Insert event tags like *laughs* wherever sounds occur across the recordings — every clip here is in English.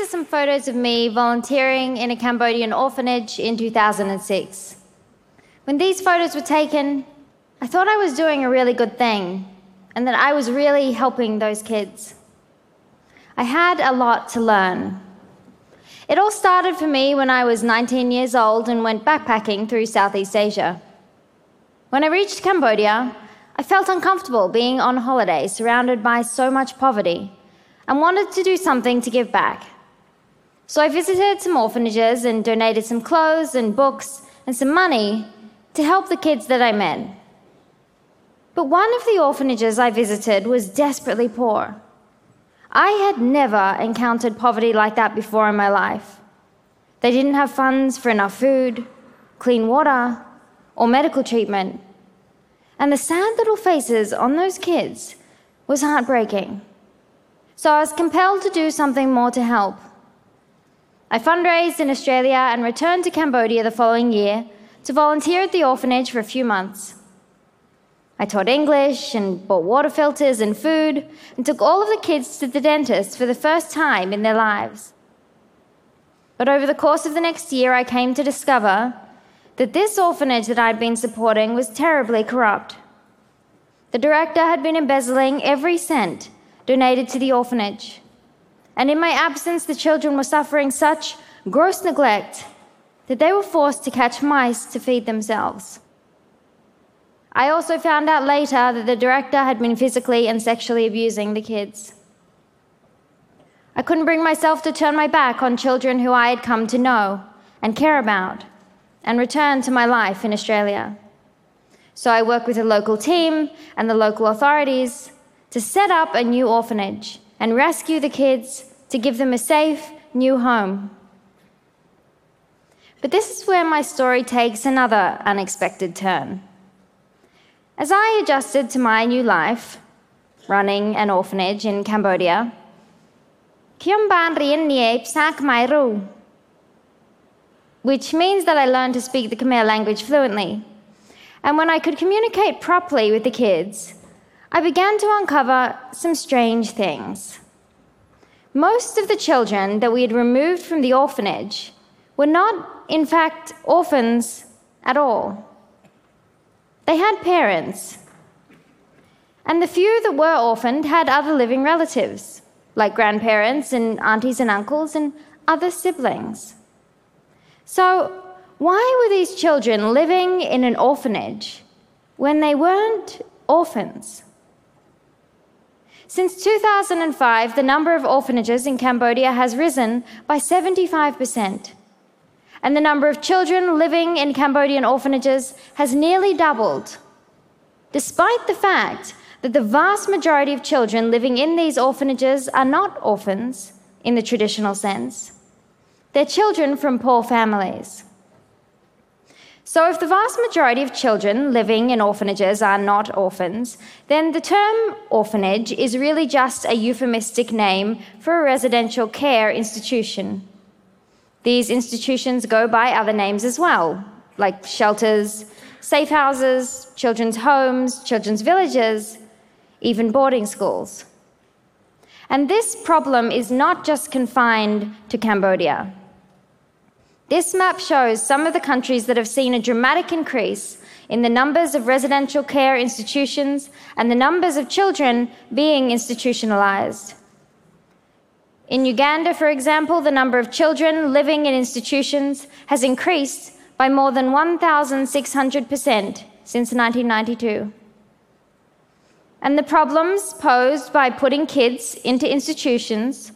are some photos of me volunteering in a Cambodian orphanage in 2006. When these photos were taken, I thought I was doing a really good thing and that I was really helping those kids. I had a lot to learn. It all started for me when I was 19 years old and went backpacking through Southeast Asia. When I reached Cambodia, I felt uncomfortable being on holiday surrounded by so much poverty and wanted to do something to give back. So I visited some orphanages and donated some clothes and books and some money to help the kids that I met. But one of the orphanages I visited was desperately poor. I had never encountered poverty like that before in my life. They didn't have funds for enough food, clean water, or medical treatment. And the sad little faces on those kids was heartbreaking. So I was compelled to do something more to help. I fundraised in Australia and returned to Cambodia the following year to volunteer at the orphanage for a few months. I taught English and bought water filters and food and took all of the kids to the dentist for the first time in their lives. But over the course of the next year, I came to discover that this orphanage that I'd been supporting was terribly corrupt. The director had been embezzling every cent donated to the orphanage. And in my absence, the children were suffering such gross neglect that they were forced to catch mice to feed themselves. I also found out later that the director had been physically and sexually abusing the kids. I couldn't bring myself to turn my back on children who I had come to know and care about and return to my life in Australia. So I worked with a local team and the local authorities to set up a new orphanage and rescue the kids to give them a safe new home. But this is where my story takes another unexpected turn. As I adjusted to my new life, running an orphanage in Cambodia, Rien which means that I learned to speak the Khmer language fluently. And when I could communicate properly with the kids, I began to uncover some strange things. Most of the children that we had removed from the orphanage were not, in fact, orphans at all. They had parents. And the few that were orphaned had other living relatives, like grandparents and aunties and uncles and other siblings. So, why were these children living in an orphanage when they weren't orphans? Since 2005, the number of orphanages in Cambodia has risen by 75% and the number of children living in Cambodian orphanages has nearly doubled, despite the fact that the vast majority of children living in these orphanages are not orphans in the traditional sense. They're children from poor families. So, if the vast majority of children living in orphanages are not orphans, then the term orphanage is really just a euphemistic name for a residential care institution. These institutions go by other names as well, like shelters, safe houses, children's homes, children's villages, even boarding schools. And this problem is not just confined to Cambodia. This map shows some of the countries that have seen a dramatic increase in the numbers of residential care institutions and the numbers of children being institutionalized. In Uganda, for example, the number of children living in institutions has increased by more than 1,600% since 1992. And the problems posed by putting kids into institutions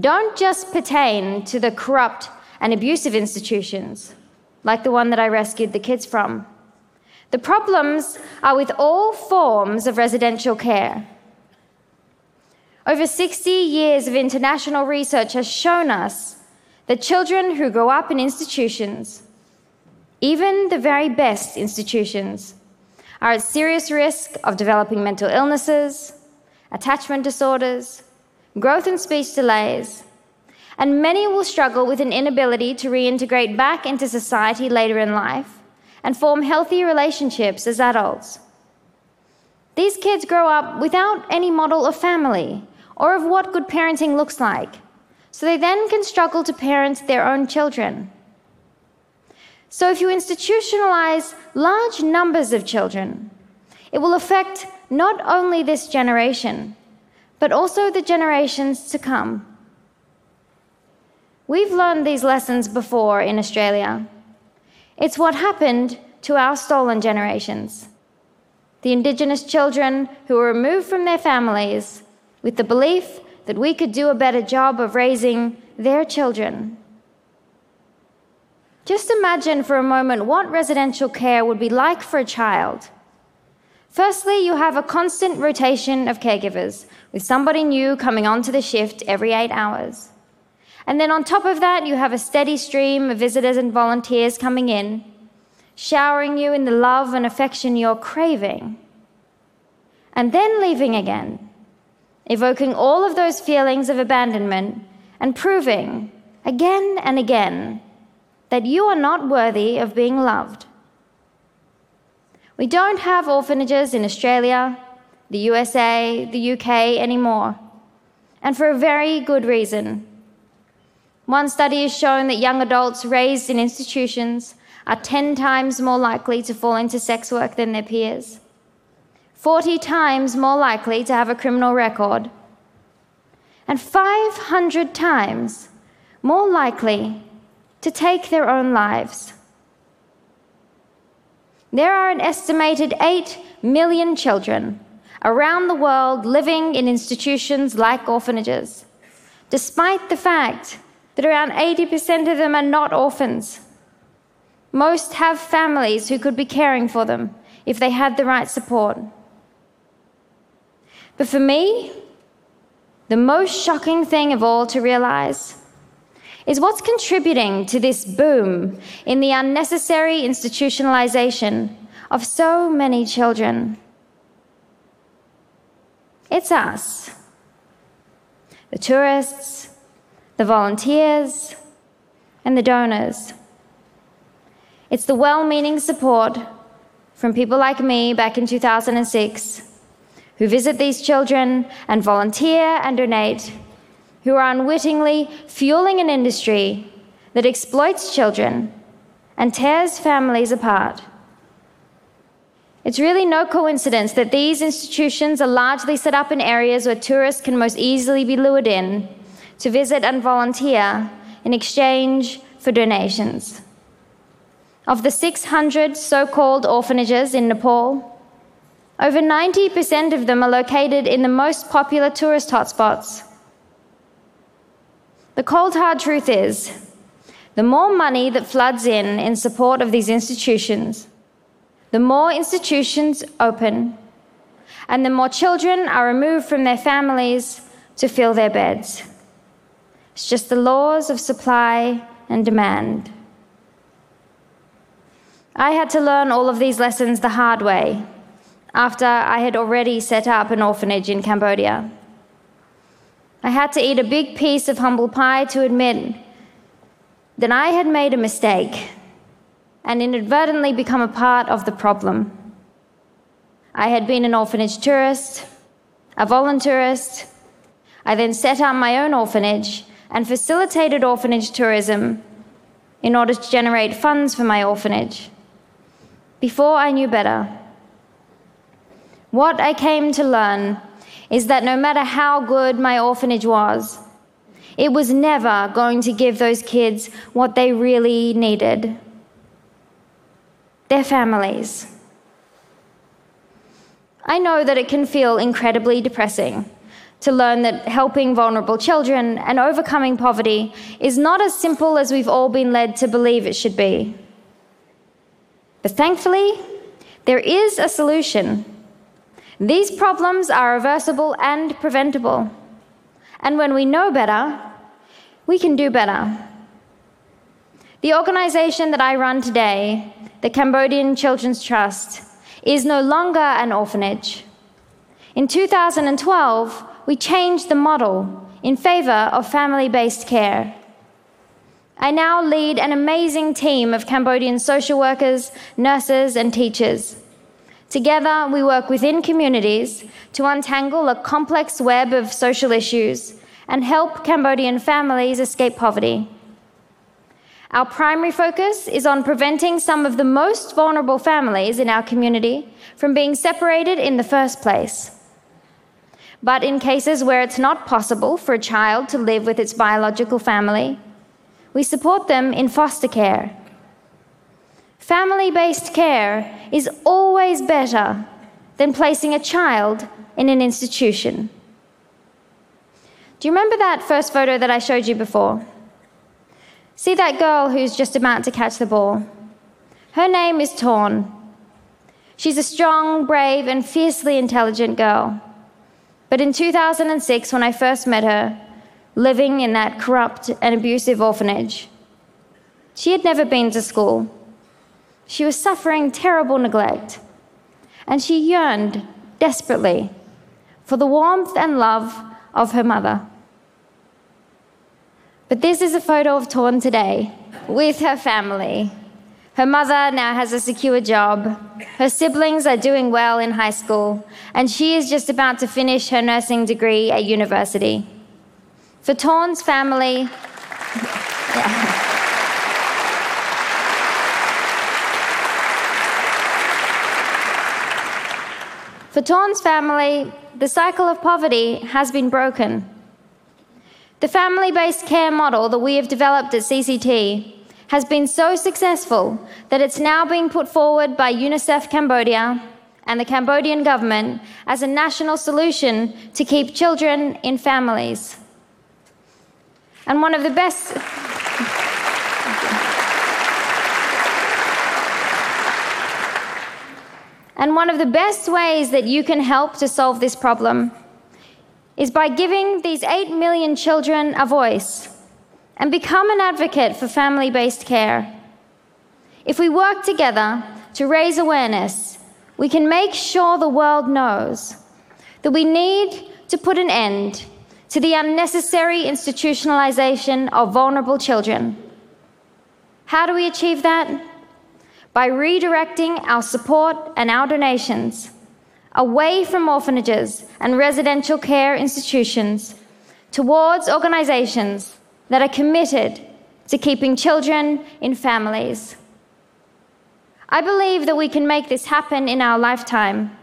don't just pertain to the corrupt and abusive institutions, like the one that I rescued the kids from. The problems are with all forms of residential care over 60 years of international research has shown us that children who grow up in institutions, even the very best institutions, are at serious risk of developing mental illnesses, attachment disorders, growth and speech delays, and many will struggle with an inability to reintegrate back into society later in life and form healthy relationships as adults. These kids grow up without any model of family or of what good parenting looks like. so they then can struggle to parent their own children. So, if you institutionalize large numbers of children, it will affect not only this generation, but also the generations to come. We've learned these lessons before in Australia. It's what happened to our stolen generations. The Indigenous children who were removed from their families with the belief that we could do a better job of raising their children. Just imagine for a moment what residential care would be like for a child. Firstly, you have a constant rotation of caregivers, with somebody new coming onto the shift every eight hours. And then on top of that, you have a steady stream of visitors and volunteers coming in, showering you in the love and affection you're craving, and then leaving again, evoking all of those feelings of abandonment and proving again and again that you are not worthy of being loved. We don't have orphanages in Australia, the USA, the UK anymore, and for a very good reason. One study has shown that young adults raised in institutions are 10 times more likely to fall into sex work than their peers, 40 times more likely to have a criminal record, and 500 times more likely to take their own lives. There are an estimated 8 million children around the world living in institutions like orphanages, despite the fact that around 80% of them are not orphans. Most have families who could be caring for them if they had the right support. But for me, the most shocking thing of all to realize is what's contributing to this boom in the unnecessary institutionalization of so many children. It's us the tourists, the volunteers, and the donors. It's the well meaning support from people like me back in 2006 who visit these children and volunteer and donate who are unwittingly fueling an industry that exploits children and tears families apart. It's really no coincidence that these institutions are largely set up in areas where tourists can most easily be lured in to visit and volunteer in exchange for donations. Of the 600 so called orphanages in Nepal, over 90% of them are located in the most popular tourist hotspots the cold hard truth is the more money that floods in in support of these institutions, the more institutions open, and the more children are removed from their families to fill their beds. It's just the laws of supply and demand. I had to learn all of these lessons the hard way after I had already set up an orphanage in Cambodia. I had to eat a big piece of humble pie to admit that I had made a mistake and inadvertently become a part of the problem. I had been an orphanage tourist, a volunteerist. I then set up my own orphanage and facilitated orphanage tourism in order to generate funds for my orphanage. Before I knew better, what I came to learn is that no matter how good my orphanage was, it was never going to give those kids what they really needed their families. I know that it can feel incredibly depressing to learn that helping vulnerable children and overcoming poverty is not as simple as we've all been led to believe it should be. But thankfully, there is a solution. These problems are reversible and preventable. And when we know better, we can do better. The organization that I run today, the Cambodian Children's Trust, is no longer an orphanage. In 2012, we changed the model in favor of family based care. I now lead an amazing team of Cambodian social workers, nurses, and teachers Together, we work within communities to untangle a complex web of social issues and help Cambodian families escape poverty. Our primary focus is on preventing some of the most vulnerable families in our community from being separated in the first place. But in cases where it's not possible for a child to live with its biological family, we support them in foster care. Family based care is always better than placing a child in an institution. Do you remember that first photo that I showed you before? See that girl who's just about to catch the ball? Her name is Torn. She's a strong, brave, and fiercely intelligent girl. But in 2006, when I first met her, living in that corrupt and abusive orphanage, she had never been to school. She was suffering terrible neglect, and she yearned desperately for the warmth and love of her mother. But this is a photo of Torn today with her family. Her mother now has a secure job. Her siblings are doing well in high school, and she is just about to finish her nursing degree at university. For Torn's family, yeah. *laughs* For Torn's family, the cycle of poverty has been broken. The family based care model that we have developed at CCT has been so successful that it's now being put forward by UNICEF Cambodia and the Cambodian government as a national solution to keep children in families. And one of the best. and one of the best ways that you can help to solve this problem is by giving these 8 million children a voice and become an advocate for family based care. If we work together to raise awareness, we can make sure the world knows that we need to put an end to the unnecessary institutionalization of vulnerable children. How do we achieve that? By redirecting our support and our donations away from orphanages and residential care institutions towards organizations that are committed to keeping children in families. I believe that we can make this happen in our lifetime.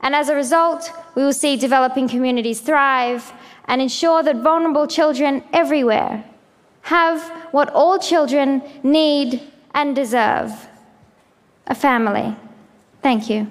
And as a result, we will see developing communities thrive and ensure that vulnerable children everywhere have what all children need and deserve a family. Thank you.